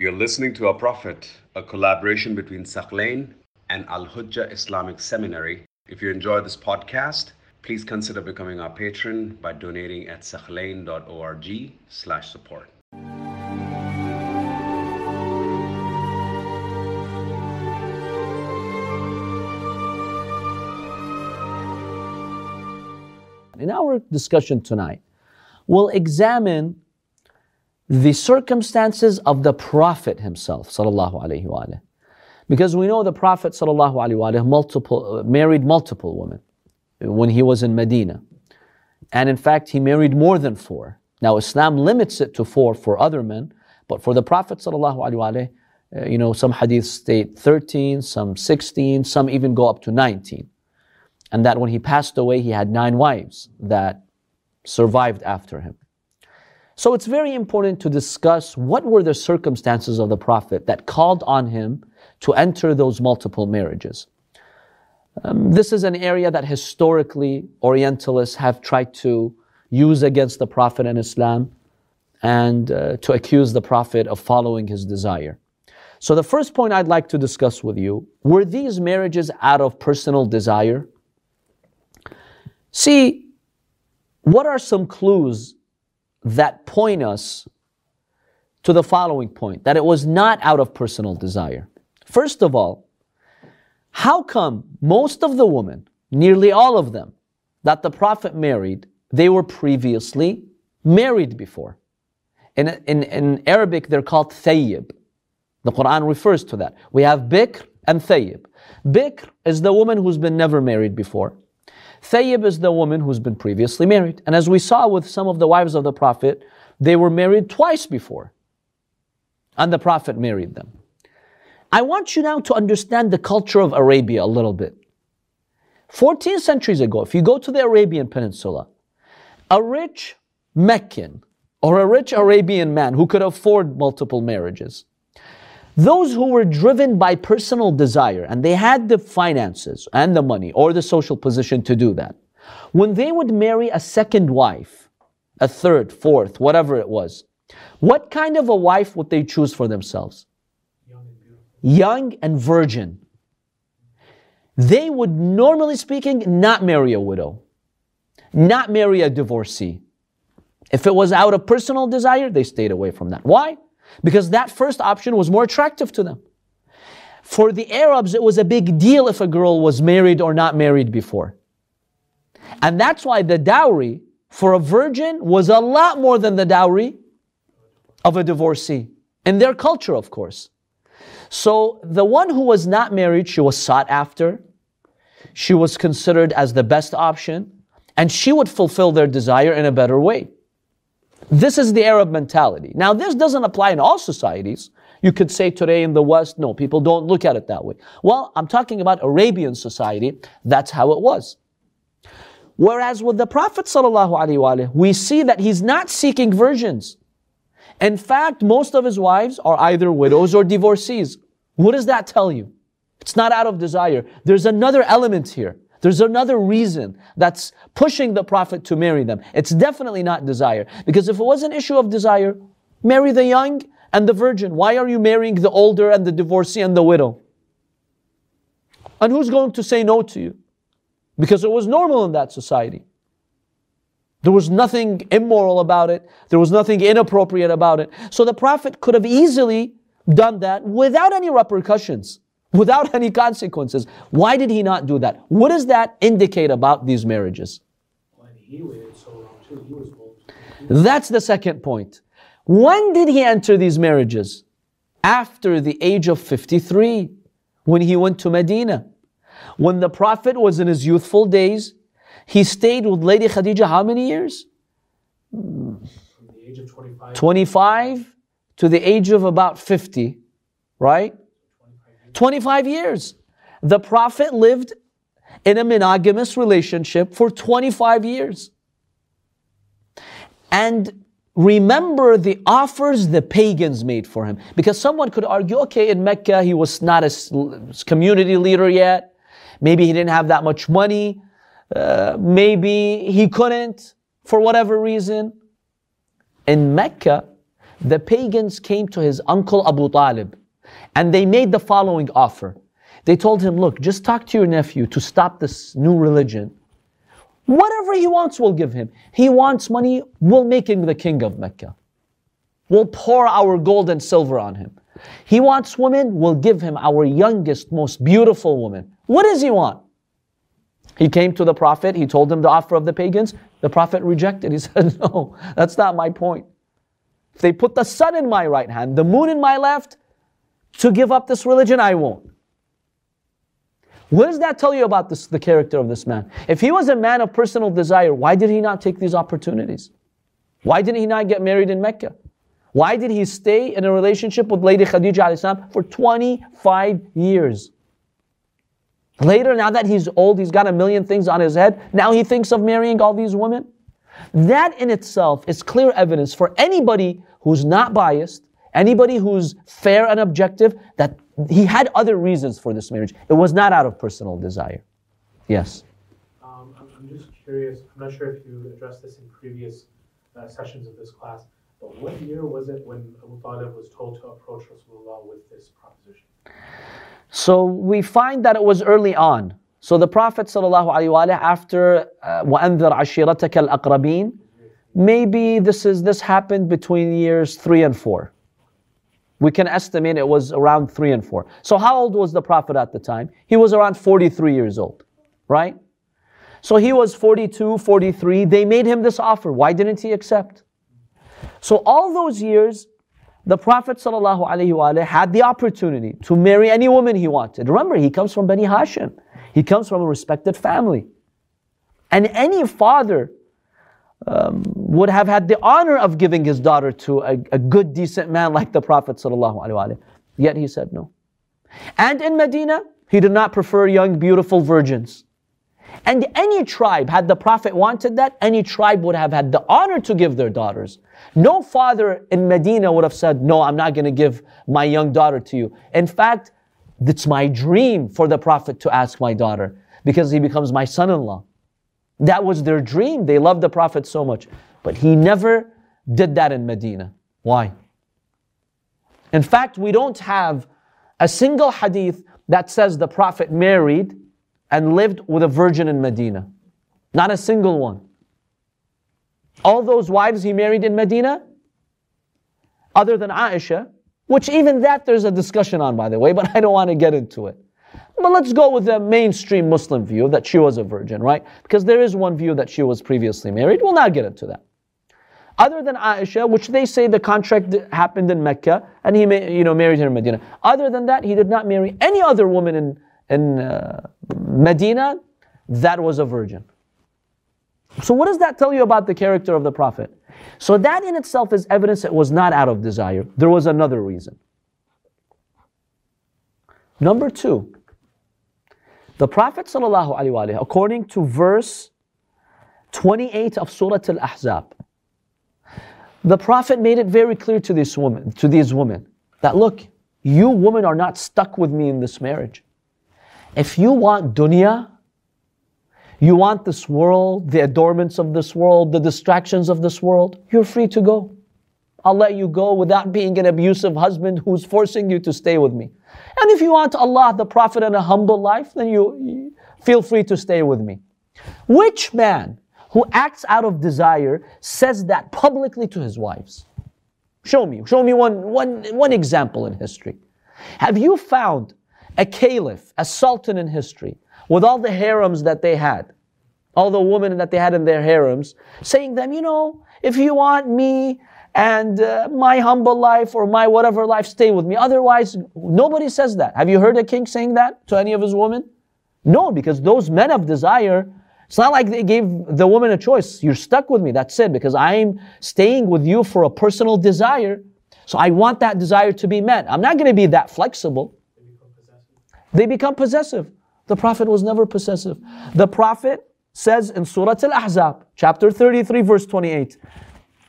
You're listening to Our Prophet, a collaboration between Thaqlain and Al Hujjah Islamic Seminary. If you enjoy this podcast, please consider becoming our patron by donating at thaqlain.org slash support. In our discussion tonight, we'll examine the circumstances of the Prophet himself, sallallahu alaihi wasallam. Because we know the Prophet sallallahu alaihi wasallam multiple married multiple women when he was in Medina, and in fact he married more than four. Now Islam limits it to four for other men, but for the Prophet sallallahu alaihi wasallam, uh, you know some hadiths state 13, some 16, some even go up to 19, and that when he passed away he had nine wives that survived after him. So it's very important to discuss what were the circumstances of the Prophet that called on him to enter those multiple marriages. Um, this is an area that historically Orientalists have tried to use against the Prophet and Islam and uh, to accuse the Prophet of following his desire. So, the first point I'd like to discuss with you were these marriages out of personal desire? See, what are some clues that point us to the following point that it was not out of personal desire. First of all, how come most of the women, nearly all of them, that the Prophet married, they were previously married before? In, in, in Arabic, they're called thayyib. The Quran refers to that. We have bikr and thayyib. Bikr is the woman who's been never married before. Thayyib is the woman who's been previously married. And as we saw with some of the wives of the Prophet, they were married twice before. And the Prophet married them. I want you now to understand the culture of Arabia a little bit. 14 centuries ago, if you go to the Arabian Peninsula, a rich Meccan or a rich Arabian man who could afford multiple marriages those who were driven by personal desire and they had the finances and the money or the social position to do that, when they would marry a second wife, a third, fourth, whatever it was, what kind of a wife would they choose for themselves? Young and, Young and virgin. They would, normally speaking, not marry a widow, not marry a divorcee. If it was out of personal desire, they stayed away from that. Why? Because that first option was more attractive to them. For the Arabs, it was a big deal if a girl was married or not married before. And that's why the dowry for a virgin was a lot more than the dowry of a divorcee. In their culture, of course. So the one who was not married, she was sought after. She was considered as the best option. And she would fulfill their desire in a better way. This is the Arab mentality. Now, this doesn't apply in all societies. You could say today in the West, no, people don't look at it that way. Well, I'm talking about Arabian society. That's how it was. Whereas with the Prophet ﷺ, we see that he's not seeking virgins. In fact, most of his wives are either widows or divorcees. What does that tell you? It's not out of desire. There's another element here. There's another reason that's pushing the Prophet to marry them. It's definitely not desire. Because if it was an issue of desire, marry the young and the virgin. Why are you marrying the older and the divorcee and the widow? And who's going to say no to you? Because it was normal in that society. There was nothing immoral about it. There was nothing inappropriate about it. So the Prophet could have easily done that without any repercussions without any consequences. Why did he not do that? What does that indicate about these marriages? That's the second point. When did he enter these marriages? After the age of 53, when he went to Medina. When the Prophet was in his youthful days, he stayed with Lady Khadija how many years? From the age of 25. 25 to the age of about 50, right? 25 years. The Prophet lived in a monogamous relationship for 25 years. And remember the offers the pagans made for him. Because someone could argue, okay, in Mecca, he was not a community leader yet. Maybe he didn't have that much money. Uh, maybe he couldn't for whatever reason. In Mecca, the pagans came to his uncle Abu Talib and they made the following offer. They told him, Look, just talk to your nephew to stop this new religion. Whatever he wants, we'll give him. He wants money, we'll make him the king of Mecca. We'll pour our gold and silver on him. He wants women, we'll give him our youngest, most beautiful woman. What does he want? He came to the Prophet, he told him the offer of the pagans. The Prophet rejected. He said, No, that's not my point. If they put the sun in my right hand, the moon in my left, to give up this religion, I won't. What does that tell you about this, the character of this man? If he was a man of personal desire, why did he not take these opportunities? Why didn't he not get married in Mecca? Why did he stay in a relationship with Lady Khadija for 25 years? Later, now that he's old, he's got a million things on his head, now he thinks of marrying all these women. That in itself is clear evidence for anybody who's not biased, anybody who's fair and objective, that he had other reasons for this marriage. It was not out of personal desire. Yes. Um, I'm, I'm just curious, I'm not sure if you addressed this in previous uh, sessions of this class, but what year was it when Abu Talib was told to approach Rasulullah with this proposition? So we find that it was early on. So the Prophet ﷺ, after uh, وَأَنذِرْ عَشِيرَتَكَ الْأَقْرَبِينَ, maybe this is this happened between years three and four. We can estimate it was around three and four. So how old was the Prophet at the time? He was around 43 years old, right? So he was 42, 43. They made him this offer. Why didn't he accept? So all those years, the Prophet ﷺ had the opportunity to marry any woman he wanted. Remember, he comes from Bani Hashim. He comes from a respected family. And any father um, would have had the honor of giving his daughter to a, a good, decent man like the Prophet. Yet he said no. And in Medina, he did not prefer young, beautiful virgins. And any tribe, had the Prophet wanted that, any tribe would have had the honor to give their daughters. No father in Medina would have said, No, I'm not going to give my young daughter to you. In fact, it's my dream for the Prophet to ask my daughter because he becomes my son in law. That was their dream. They loved the Prophet so much. But he never did that in Medina. Why? In fact, we don't have a single hadith that says the Prophet married and lived with a virgin in Medina. Not a single one. All those wives he married in Medina, other than Aisha, which even that there's a discussion on, by the way, but I don't want to get into it. But let's go with the mainstream Muslim view that she was a virgin, right? Because there is one view that she was previously married. We'll not get into that. Other than Aisha, which they say the contract happened in Mecca and he you know, married her in Medina. Other than that, he did not marry any other woman in, in uh, Medina that was a virgin. So, what does that tell you about the character of the Prophet? So, that in itself is evidence it was not out of desire. There was another reason. Number two, the Prophet ﷺ, according to verse 28 of Surah Al Ahzab, the Prophet made it very clear to this woman, to these women, that look, you women are not stuck with me in this marriage. If you want dunya, you want this world, the adornments of this world, the distractions of this world, you're free to go. I'll let you go without being an abusive husband who's forcing you to stay with me. And if you want Allah, the Prophet, and a humble life, then you, you feel free to stay with me. Which man who acts out of desire says that publicly to his wives? Show me. Show me one, one, one example in history. Have you found a caliph, a sultan in history, with all the harems that they had, all the women that they had in their harems, saying them, you know, if you want me and uh, my humble life or my whatever life, stay with me. Otherwise, nobody says that. Have you heard a king saying that to any of his women? No, because those men of desire, it's not like they gave the woman a choice. You're stuck with me. That's it, because I'm staying with you for a personal desire. So I want that desire to be met. I'm not going to be that flexible. They become possessive. The Prophet was never possessive. The Prophet says in Surah Al Ahzab, chapter 33, verse 28,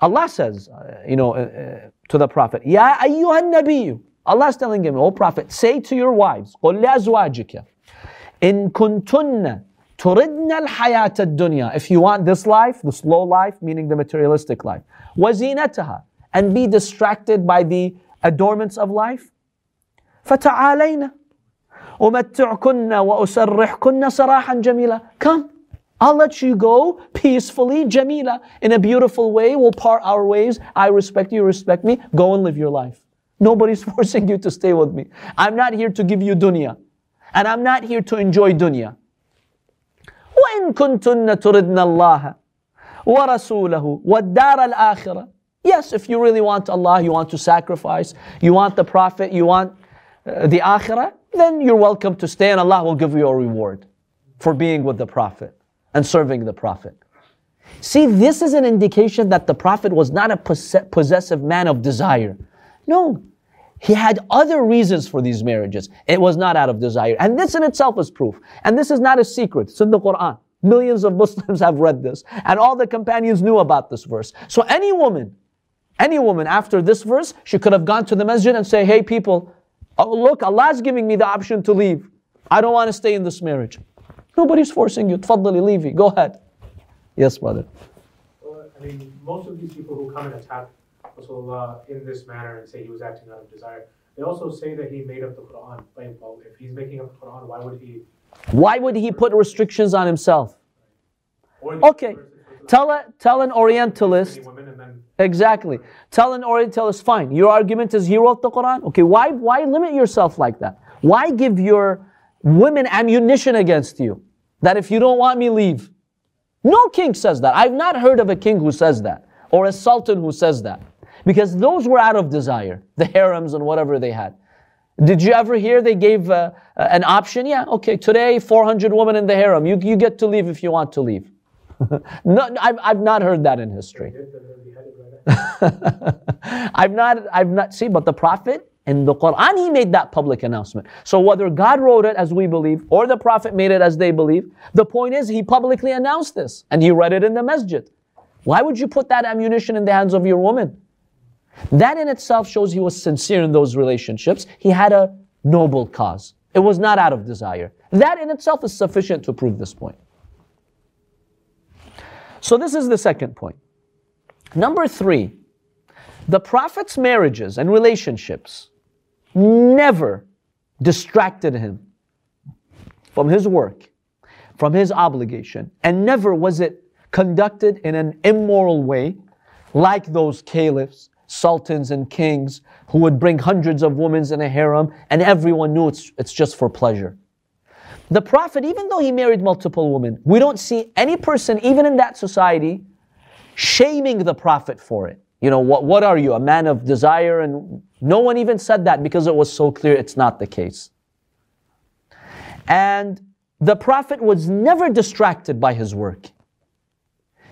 Allah says, uh, you know, uh, uh, to the Prophet, Ya ayyuhan nabiyyu. Allah is telling him, O Prophet, say to your wives, قُلْ لأزواجك إن كنتن تردن الحياة الدنيا. If you want this life, the slow life, meaning the materialistic life, وزينتها, and be distracted by the adornments of life? فتعالينا أمتعكن وأسرحكن سراحا جميلا Come, I'll let you go peacefully, Jamila, in a beautiful way. We'll part our ways. I respect you, respect me. Go and live your life. Nobody's forcing you to stay with me. I'm not here to give you dunya. And I'm not here to enjoy dunya. وإن كنتن تردن الله ورسوله والدار الآخرة Yes, if you really want Allah, you want to sacrifice, you want the Prophet, you want uh, the Akhirah, then you're welcome to stay and Allah will give you a reward for being with the Prophet and serving the Prophet. See, this is an indication that the Prophet was not a possessive man of desire. No, he had other reasons for these marriages. It was not out of desire. And this in itself is proof. And this is not a secret. It's in the Quran. Millions of Muslims have read this. And all the companions knew about this verse. So any woman, any woman after this verse, she could have gone to the masjid and say, hey people, oh, look, Allah's giving me the option to leave. I don't want to stay in this marriage. Nobody's forcing you. Tfaddali, leave Go ahead. Yes, brother. Well, I mean, most of these people who come and attack Rasulullah in this manner and say he was acting out of desire. They also say that he made up the Quran. Well, if he's making up the Quran, why would he? Why would he put restrictions on himself? Okay, tell a, tell an Orientalist. Exactly. Tell an Orientalist, fine. Your argument is he wrote the Quran. Okay, why why limit yourself like that? Why give your women ammunition against you? That if you don't want me, leave. No king says that. I've not heard of a king who says that or a sultan who says that because those were out of desire, the harems and whatever they had. Did you ever hear they gave uh, uh an option? Yeah, okay, today 400 women in the harem. You, you get to leave if you want to leave. no, I've, I've not heard that in history. I've not, I've not, see, but the Prophet in the Quran, he made that public announcement. So whether God wrote it as we believe or the Prophet made it as they believe, the point is he publicly announced this and he read it in the masjid. Why would you put that ammunition in the hands of your woman? That in itself shows he was sincere in those relationships. He had a noble cause. It was not out of desire. That in itself is sufficient to prove this point. So, this is the second point. Number three, the Prophet's marriages and relationships never distracted him from his work, from his obligation, and never was it conducted in an immoral way like those caliphs sultans and kings who would bring hundreds of women in a harem, and everyone knew it's, it's just for pleasure. The Prophet, even though he married multiple women, we don't see any person, even in that society, shaming the Prophet for it. You know, what, what are you, a man of desire? And no one even said that because it was so clear it's not the case. And the Prophet was never distracted by his work.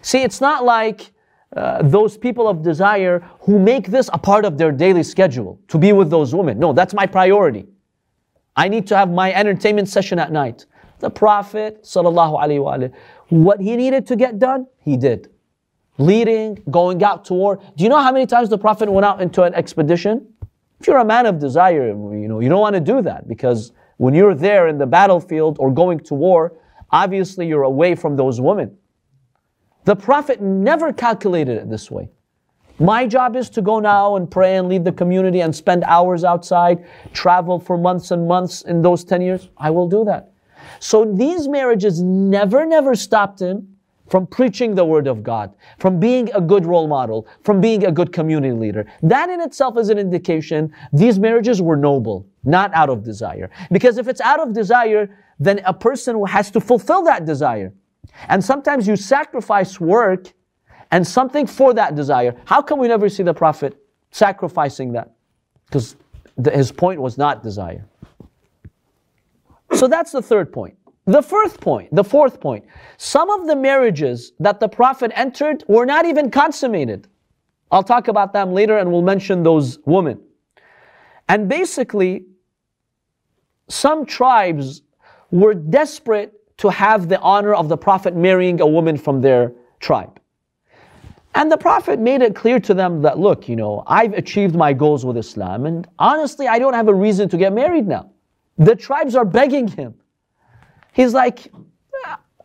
See, it's not like uh, those people of desire who make this a part of their daily schedule to be with those women. No, that's my priority. I need to have my entertainment session at night. The Prophet, sallallahu alaihi wasallam, what he needed to get done, he did. Leading, going out to war. Do you know how many times the Prophet went out into an expedition? If you're a man of desire, you know, you don't want to do that because when you're there in the battlefield or going to war, obviously you're away from those women. The Prophet never calculated it this way. My job is to go now and pray and leave the community and spend hours outside, travel for months and months in those 10 years. I will do that. So these marriages never, never stopped him from preaching the word of God, from being a good role model, from being a good community leader. That in itself is an indication these marriages were noble, not out of desire. Because if it's out of desire, then a person has to fulfill that desire. And sometimes you sacrifice work and something for that desire. How come we never see the Prophet sacrificing that? Because his point was not desire. So that's the third point. The fourth point, the fourth point, some of the marriages that the Prophet entered were not even consummated. I'll talk about them later and we'll mention those women. And basically, some tribes were desperate to have the honor of the Prophet marrying a woman from their tribe. And the Prophet made it clear to them that, look, you know, I've achieved my goals with Islam, and honestly, I don't have a reason to get married now. The tribes are begging him. He's like,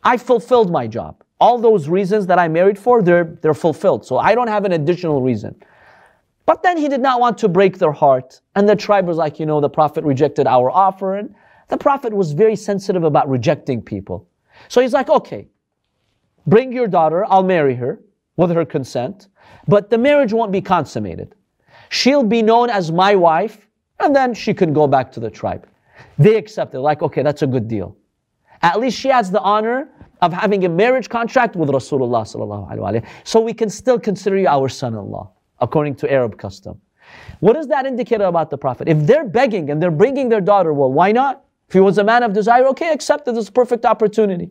I fulfilled my job. All those reasons that I married for, they're, they're fulfilled. So I don't have an additional reason. But then he did not want to break their heart. And the tribe was like, you know, the Prophet rejected our offer. And the Prophet was very sensitive about rejecting people. So he's like, okay, bring your daughter, I'll marry her with her consent, but the marriage won't be consummated. She'll be known as my wife, and then she can go back to the tribe. They accepted, like, okay, that's a good deal. At least she has the honor of having a marriage contract with Rasulullah so we can still consider you our son-in-law, according to Arab custom. What does that indicate about the Prophet? If they're begging and they're bringing their daughter, well, why not? If he was a man of desire, okay, accept it. This perfect opportunity.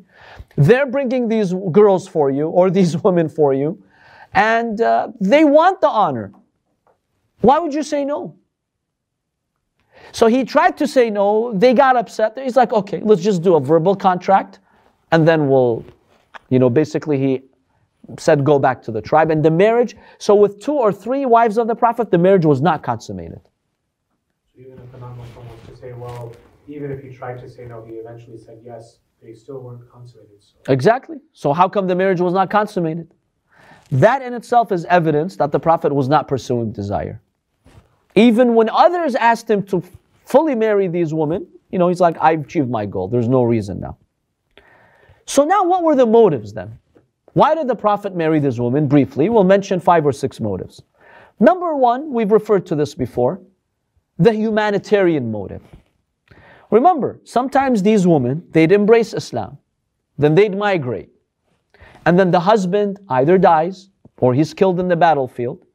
They're bringing these girls for you or these women for you, and uh, they want the honor. Why would you say no? So he tried to say no. They got upset. He's like, okay, let's just do a verbal contract and then we'll, you know, basically he said go back to the tribe. And the marriage, so with two or three wives of the Prophet, the marriage was not consummated. Even if the non-Muslim was to say, well, even if he tried to say no, he eventually said yes, they still weren't consummated. So. Exactly. So how come the marriage was not consummated? That in itself is evidence that the Prophet was not pursuing desire. Even when others asked him to fully marry these women, you know, he's like, I've achieved my goal. There's no reason now. So now what were the motives then? Why did the Prophet marry this woman? Briefly, we'll mention five or six motives. Number one, we've referred to this before, the humanitarian motive. Remember, sometimes these women, they'd embrace Islam, then they'd migrate. And then the husband either dies or he's killed in the battlefield.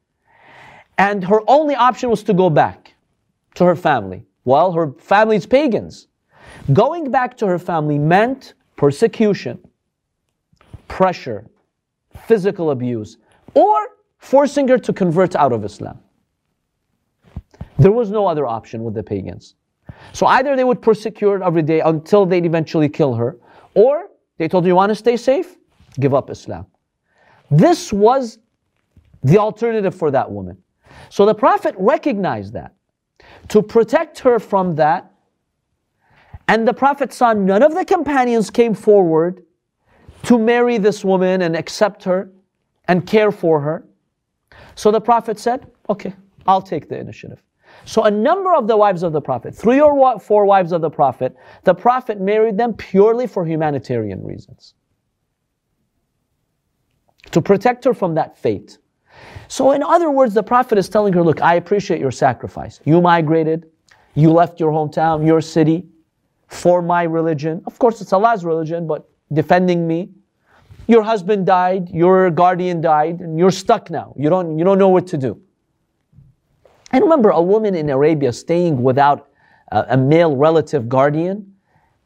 And her only option was to go back to her family. Well, her family's pagans. Going back to her family meant persecution, pressure, physical abuse, or forcing her to convert out of Islam. There was no other option with the pagans. So either they would persecute her every day until they'd eventually kill her, or they told her, You want to stay safe? Give up Islam. This was the alternative for that woman. So the Prophet recognized that. To protect her from that, and the Prophet saw none of the companions came forward to marry this woman and accept her and care for her. So the Prophet said, Okay, I'll take the initiative. So a number of the wives of the Prophet, three or four wives of the Prophet, the Prophet married them purely for humanitarian reasons. To protect her from that fate. So in other words, the Prophet is telling her, look, I appreciate your sacrifice. You migrated, you left your hometown, your city, for my religion. Of course, it's Allah's religion, but defending me. Your husband died, your guardian died, and you're stuck now. You don't, you don't know what to do. And remember, a woman in Arabia staying without a, a male relative guardian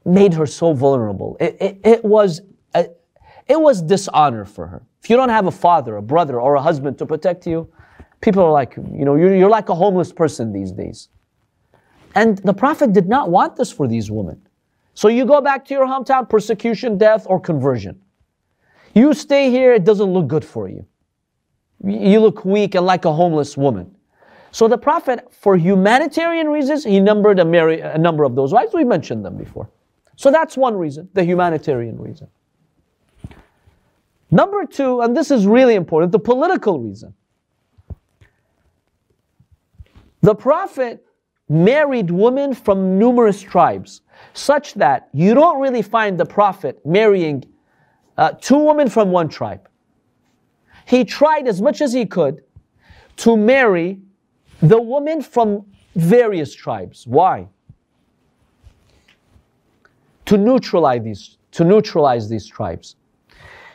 made her so vulnerable. It, it, it was a, it was dishonor for her. If you don't have a father, a brother, or a husband to protect you, people are like, you know, you're, you're like a homeless person these days. And the Prophet did not want this for these women. So you go back to your hometown, persecution, death, or conversion. You stay here, it doesn't look good for you. You look weak and like a homeless woman. So the Prophet, for humanitarian reasons, he numbered a, a number of those wives. We mentioned them before. So that's one reason, the humanitarian reason. Number two, and this is really important, the political reason. The Prophet married women from numerous tribes, such that you don't really find the Prophet marrying uh, two women from one tribe. He tried as much as he could to marry the women from various tribes. Why? To neutralize these, to neutralize these tribes.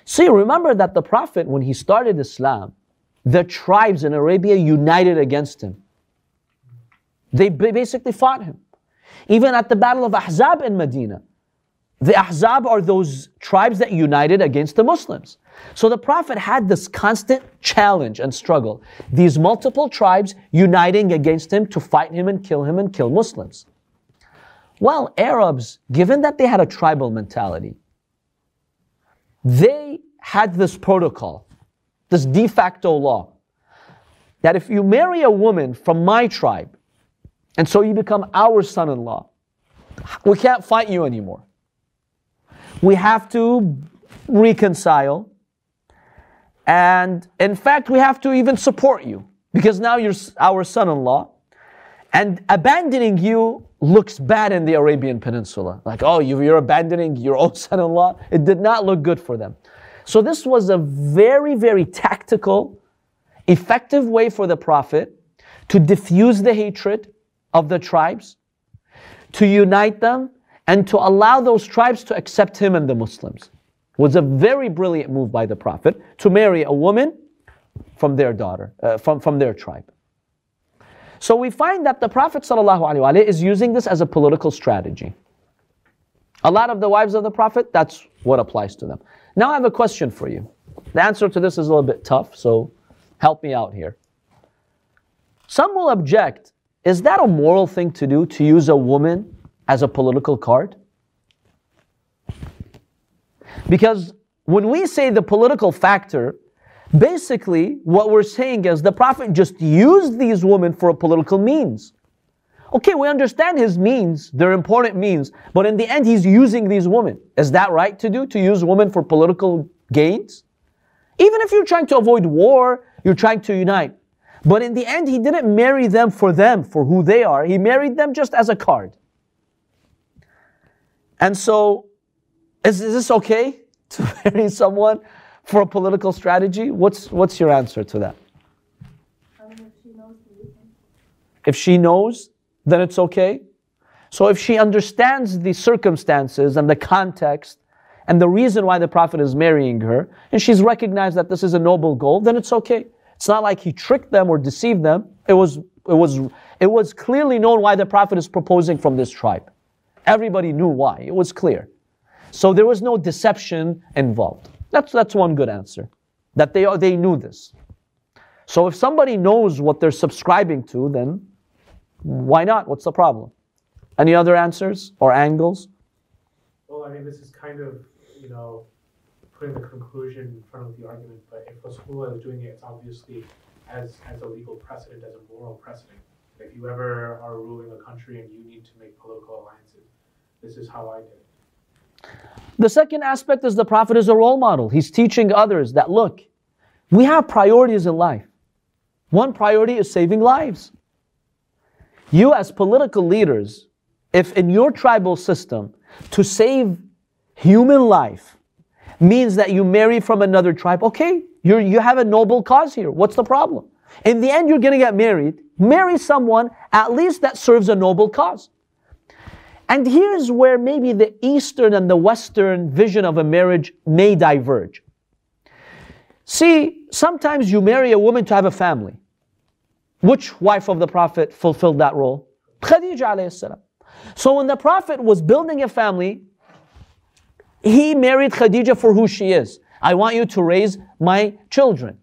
See, remember that the Prophet, when he started Islam, the tribes in Arabia united against him. They basically fought him. Even at the Battle of Ahzab in Medina, the Ahzab are those tribes that united against the Muslims. So the Prophet had this constant challenge and struggle. These multiple tribes uniting against him to fight him and kill him and kill Muslims. Well, Arabs, given that they had a tribal mentality, they had this protocol, this de facto law, that if you marry a woman from my tribe, and so you become our son in law, we can't fight you anymore. We have to reconcile and in fact, we have to even support you. because now you're our son in law. And abandoning you looks bad in the Arabian Peninsula. Like, oh, you're abandoning your own son in law. It did not look good for them. So, this was a very, very tactical, effective way for the Prophet to diffuse the hatred of the tribes, to unite them, and to allow those tribes to accept him and the Muslims. Was a very brilliant move by the Prophet to marry a woman from their daughter, uh, from, from their tribe. So we find that the Prophet ﷺ is using this as a political strategy. A lot of the wives of the Prophet, that's what applies to them. Now I have a question for you. The answer to this is a little bit tough, so help me out here. Some will object is that a moral thing to do to use a woman as a political card? Because when we say the political factor, basically what we're saying is the Prophet just used these women for a political means. Okay, we understand his means, they're important means, but in the end he's using these women. Is that right to do, to use women for political gains? Even if you're trying to avoid war, you're trying to unite. But in the end, he didn't marry them for them, for who they are. He married them just as a card. And so, is, is this okay to marry someone for a political strategy? What's, what's your answer to that? If she knows, then it's okay. So if she understands the circumstances and the context and the reason why the Prophet is marrying her, and she's recognized that this is a noble goal, then it's okay. It's not like he tricked them or deceived them. It was, it was, it was clearly known why the Prophet is proposing from this tribe. Everybody knew why. It was clear. So there was no deception involved. That's, that's one good answer. That they, are, they knew this. So if somebody knows what they're subscribing to, then why not? What's the problem? Any other answers or angles? Well, I mean, this is kind of, you know, putting the conclusion in front of the argument, but if Rasulullah is doing it, it's obviously as, as a legal precedent, as a moral precedent. If you ever are ruling a country and you need to make political alliances, this is how I did it. The second aspect is the Prophet is a role model. He's teaching others that look, we have priorities in life. One priority is saving lives. You, as political leaders, if in your tribal system, to save human life, means that you marry from another tribe, okay, you you have a noble cause here. What's the problem? In the end, you're going to get married. Marry someone at least that serves a noble cause. And here's where maybe the Eastern and the Western vision of a marriage may diverge. See, sometimes you marry a woman to have a family. Which wife of the Prophet fulfilled that role? Khadija. So when the Prophet was building a family, he married Khadija for who she is. I want you to raise my children.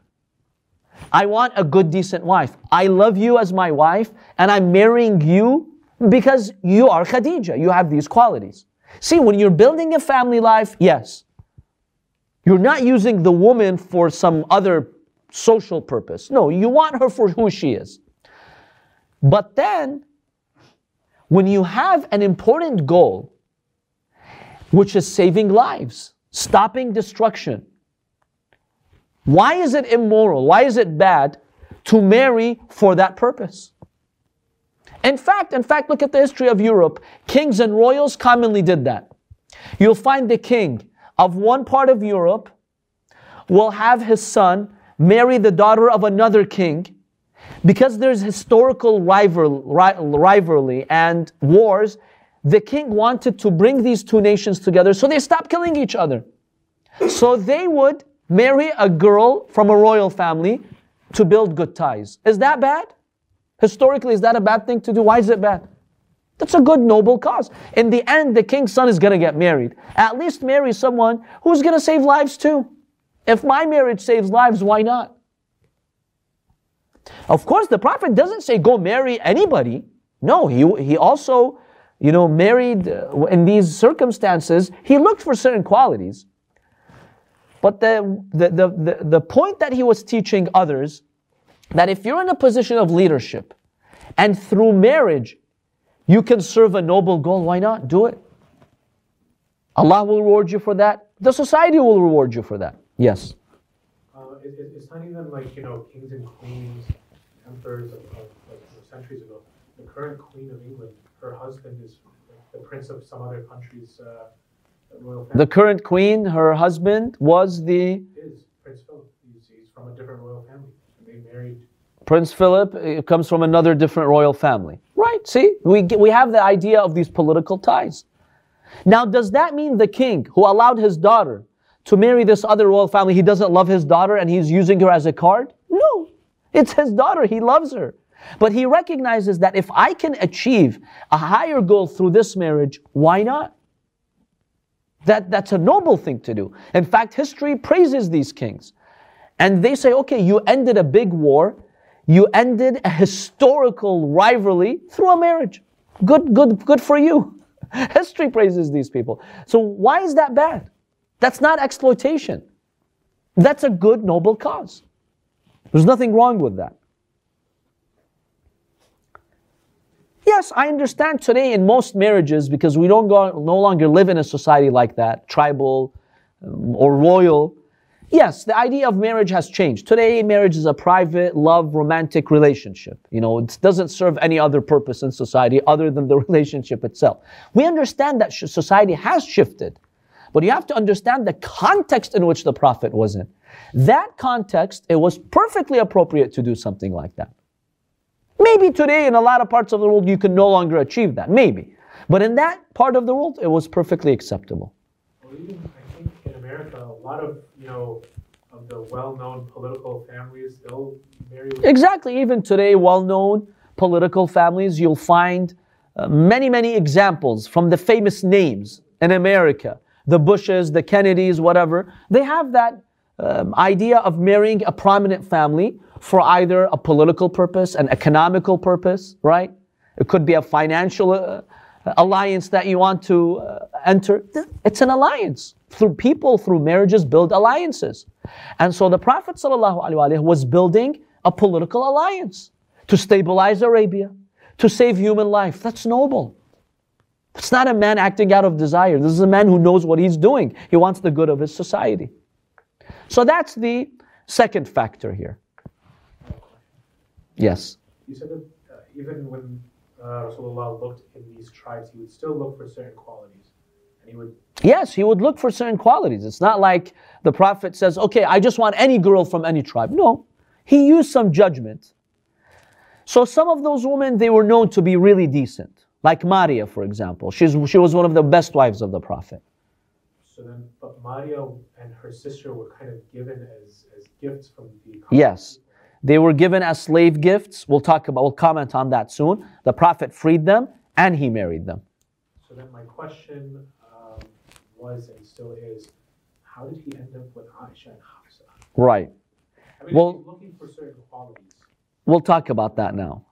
I want a good, decent wife. I love you as my wife, and I'm marrying you because you are Khadija. You have these qualities. See, when you're building a family life, yes, you're not using the woman for some other social purpose. No, you want her for who she is. But then, when you have an important goal, which is saving lives, stopping destruction. Why is it immoral? Why is it bad to marry for that purpose? In fact, in fact, look at the history of Europe. Kings and royals commonly did that. You'll find the king of one part of Europe will have his son marry the daughter of another king because there's historical rival, rivalry and wars the king wanted to bring these two nations together, so they stopped killing each other. So they would marry a girl from a royal family to build good ties. Is that bad? Historically, is that a bad thing to do? Why is it bad? That's a good, noble cause. In the end, the king's son is going to get married. At least marry someone who's going to save lives too. If my marriage saves lives, why not? Of course, the prophet doesn't say go marry anybody. No, he, he also you know, married uh, in these circumstances, he looked for certain qualities. But the, the, the, the, the point that he was teaching others, that if you're in a position of leadership and through marriage you can serve a noble goal, why not? Do it. Allah will reward you for that. The society will reward you for that. Yes. Uh, not even like, you know, kings and queens emperors of, of, of centuries ago, the current Queen of England, her husband is the prince of some other country's uh, royal family. The current queen, her husband, was the is Prince Philip. He's, he's from a different royal family. They married. Prince Philip uh, comes from another different royal family. Right, see? We, we have the idea of these political ties. Now, does that mean the king who allowed his daughter to marry this other royal family, he doesn't love his daughter and he's using her as a card? No. It's his daughter. He loves her. But he recognizes that if I can achieve a higher goal through this marriage, why not? That, that's a noble thing to do. In fact, history praises these kings. And they say, okay, you ended a big war, you ended a historical rivalry through a marriage. Good, good, good for you. History praises these people. So why is that bad? That's not exploitation. That's a good, noble cause. There's nothing wrong with that. Yes, I understand today in most marriages because we don't go, no longer live in a society like that, tribal um, or royal. Yes, the idea of marriage has changed. Today, marriage is a private, love, romantic relationship. You know, it doesn't serve any other purpose in society other than the relationship itself. We understand that society has shifted, but you have to understand the context in which the Prophet was in. That context, it was perfectly appropriate to do something like that. Maybe today in a lot of parts of the world you can no longer achieve that, maybe. But in that part of the world, it was perfectly acceptable. Well, even I think in America, a lot of, you know, of the well-known political families, they'll marry. Exactly. Even today, well-known political families, you'll find uh, many, many examples from the famous names in America. The Bushes, the Kennedys, whatever. They have that um, idea of marrying a prominent family for either a political purpose, an economical purpose, right? It could be a financial uh, alliance that you want to uh, enter. It's an alliance. Through people, through marriages, build alliances. And so the Prophet ﷺ was building a political alliance to stabilize Arabia, to save human life. That's noble. It's not a man acting out of desire. This is a man who knows what he's doing. He wants the good of his society. So that's the second factor here. Yes. You said that uh, even when uh, Rasulullah looked in these tribes, he would still look for certain qualities. And he would. Yes, he would look for certain qualities. It's not like the Prophet says, okay, I just want any girl from any tribe. No. He used some judgment. So some of those women, they were known to be really decent. Like Maria, for example. She's, she was one of the best wives of the Prophet. So then, but Maria and her sister were kind of given as, as gifts from the. Yes. They were given as slave gifts. We'll talk about, we'll comment on that soon. The Prophet freed them and he married them. So then my question um, was and still is, how did he end up with Aisha and Hafsa? Right. I mean, Well- looking for certain qualities. We'll talk about that now.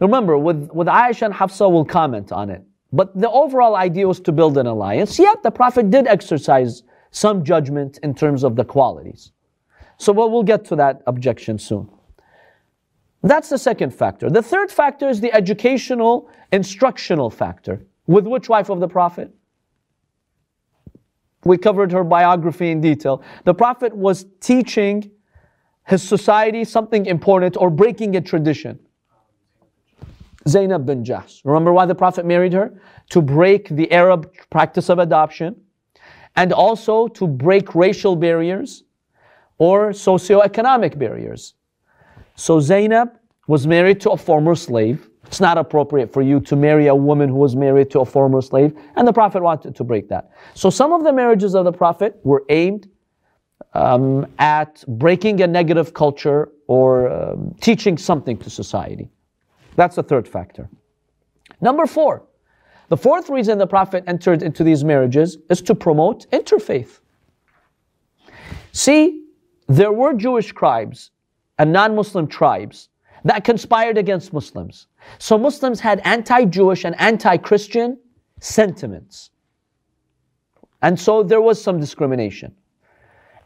Remember, with, with Aisha and Hafsa, we'll comment on it. But the overall idea was to build an alliance. Yet the Prophet did exercise some judgment in terms of the qualities. So we'll, we'll get to that objection soon. That's the second factor. The third factor is the educational, instructional factor. With which wife of the Prophet? We covered her biography in detail. The Prophet was teaching his society something important or breaking a tradition. Zainab bin Jahsh. Remember why the Prophet married her? To break the Arab practice of adoption and also to break racial barriers or socio-economic barriers. So Zainab was married to a former slave. It's not appropriate for you to marry a woman who was married to a former slave, and the Prophet wanted to break that. So some of the marriages of the Prophet were aimed um, at breaking a negative culture or um, teaching something to society. That's the third factor. Number four, the fourth reason the Prophet entered into these marriages is to promote interfaith. See, there were Jewish tribes and non Muslim tribes that conspired against Muslims. So Muslims had anti Jewish and anti Christian sentiments. And so there was some discrimination.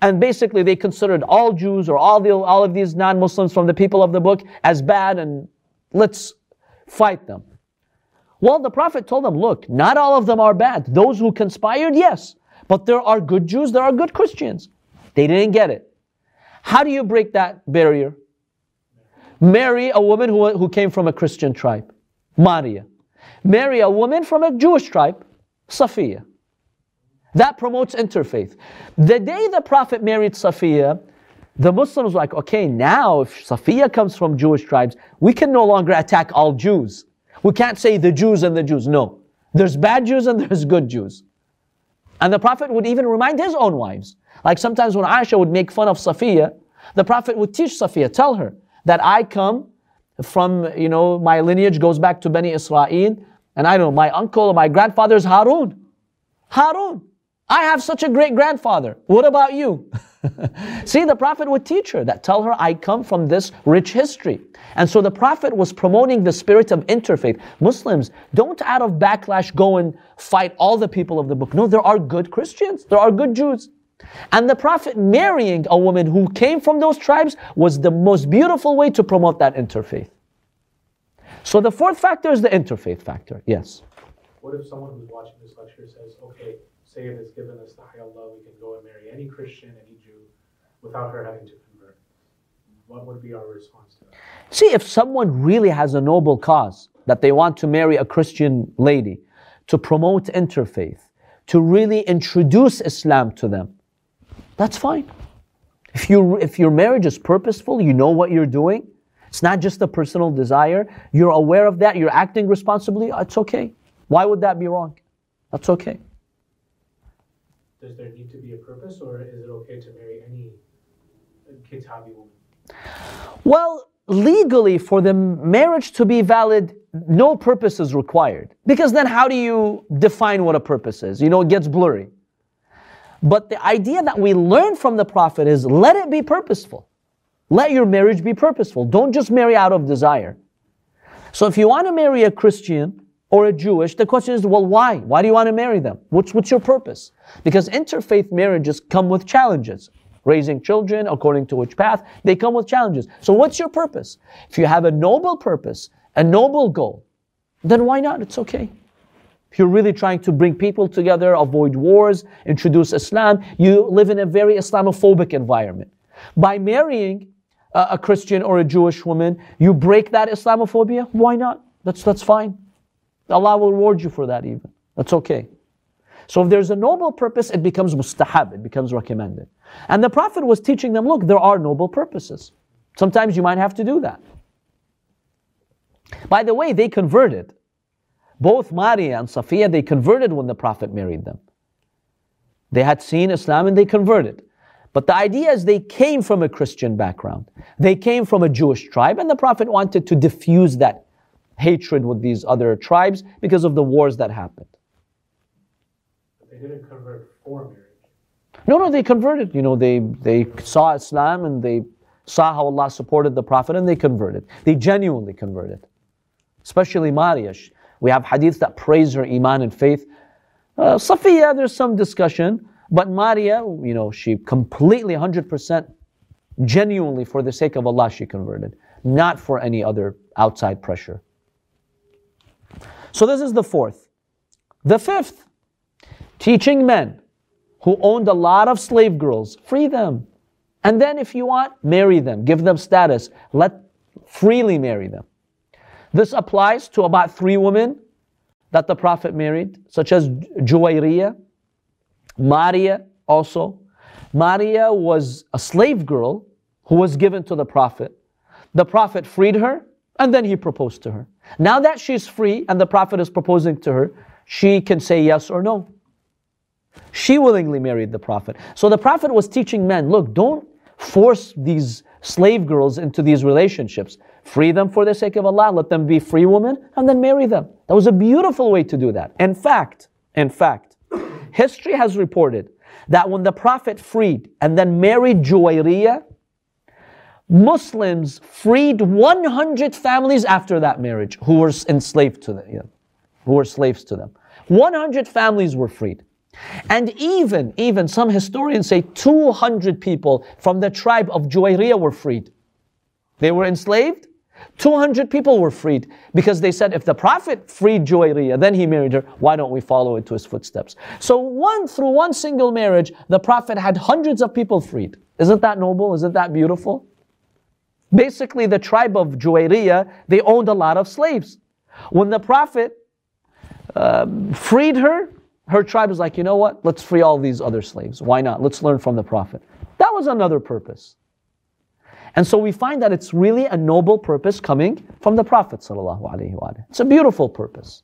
And basically, they considered all Jews or all, the, all of these non Muslims from the people of the book as bad and let's fight them. Well, the Prophet told them, look, not all of them are bad. Those who conspired, yes. But there are good Jews, there are good Christians. They didn't get it. How do you break that barrier? Marry a woman who, who came from a Christian tribe, Maria. Marry a woman from a Jewish tribe, Safiya. That promotes interfaith. The day the Prophet married Safiya, the Muslims were like, okay, now if Safiya comes from Jewish tribes, we can no longer attack all Jews. We can't say the Jews and the Jews. No. There's bad Jews and there's good Jews. And the Prophet would even remind his own wives. Like sometimes when Aisha would make fun of Safiya, the Prophet would teach Safiya, tell her that I come from, you know, my lineage goes back to Bani Israel, and I don't know, my uncle or my grandfather is Harun. Harun. I have such a great grandfather. What about you? See, the Prophet would teach her that, tell her, I come from this rich history. And so the Prophet was promoting the spirit of interfaith. Muslims, don't out of backlash go and fight all the people of the book. No, there are good Christians, there are good Jews. And the Prophet marrying a woman who came from those tribes was the most beautiful way to promote that interfaith. So the fourth factor is the interfaith factor, yes. What if someone who's watching this lecture says, okay, Sayyid has given us the halal, we can go and marry any Christian, any Jew, without her having to convert? What would be our response to that? See, if someone really has a noble cause that they want to marry a Christian lady, to promote interfaith, to really introduce Islam to them, that's fine. If, you, if your marriage is purposeful, you know what you're doing, it's not just a personal desire, you're aware of that, you're acting responsibly, it's okay. Why would that be wrong? That's okay. Does there need to be a purpose, or is it okay to marry any Kitabi woman? Well, legally, for the marriage to be valid, no purpose is required. Because then, how do you define what a purpose is? You know, it gets blurry. But the idea that we learn from the Prophet is let it be purposeful. Let your marriage be purposeful. Don't just marry out of desire. So if you want to marry a Christian or a Jewish, the question is, well, why? Why do you want to marry them? What's, what's your purpose? Because interfaith marriages come with challenges. Raising children, according to which path, they come with challenges. So what's your purpose? If you have a noble purpose, a noble goal, then why not? It's okay. If you're really trying to bring people together, avoid wars, introduce Islam, you live in a very Islamophobic environment. By marrying a Christian or a Jewish woman, you break that Islamophobia, why not? That's, that's fine. Allah will reward you for that even. That's okay. So if there's a noble purpose, it becomes mustahab, it becomes recommended. And the Prophet was teaching them, look, there are noble purposes. Sometimes you might have to do that. By the way, they converted. Both Maria and Safiya, they converted when the Prophet married them. They had seen Islam and they converted. But the idea is they came from a Christian background. They came from a Jewish tribe, and the Prophet wanted to diffuse that hatred with these other tribes because of the wars that happened. But they didn't convert for marriage. No, no, they converted. You know, they, they saw Islam and they saw how Allah supported the Prophet and they converted. They genuinely converted. Especially Maria. We have hadiths that praise her iman and faith. Uh, Safiya, there's some discussion. But Maria, you know, she completely 100% genuinely for the sake of Allah she converted, not for any other outside pressure. So this is the fourth. The fifth, teaching men who owned a lot of slave girls, free them. And then if you want, marry them, give them status, let freely marry them. This applies to about three women that the Prophet married, such as Juwayriyah, Maria also. Maria was a slave girl who was given to the Prophet. The Prophet freed her and then he proposed to her. Now that she's free and the Prophet is proposing to her, she can say yes or no. She willingly married the Prophet. So the Prophet was teaching men look, don't force these slave girls into these relationships. Free them for the sake of Allah, let them be free women, and then marry them. That was a beautiful way to do that. In fact, in fact, History has reported that when the Prophet freed and then married Juwayriyah, Muslims freed 100 families after that marriage who were enslaved to them, who were slaves to them. 100 families were freed. And even, even some historians say 200 people from the tribe of Juwayriyah were freed. They were enslaved, 200 people were freed because they said if the Prophet freed Juwayriyah, then he married her, why don't we follow into his footsteps? So one through one single marriage, the Prophet had hundreds of people freed. Isn't that noble? Isn't that beautiful? Basically, the tribe of Juwayriyah, they owned a lot of slaves. When the Prophet um, freed her, her tribe was like, you know what? Let's free all these other slaves. Why not? Let's learn from the Prophet. That was another purpose. And so we find that it's really a noble purpose coming from the Prophet. It's a beautiful purpose.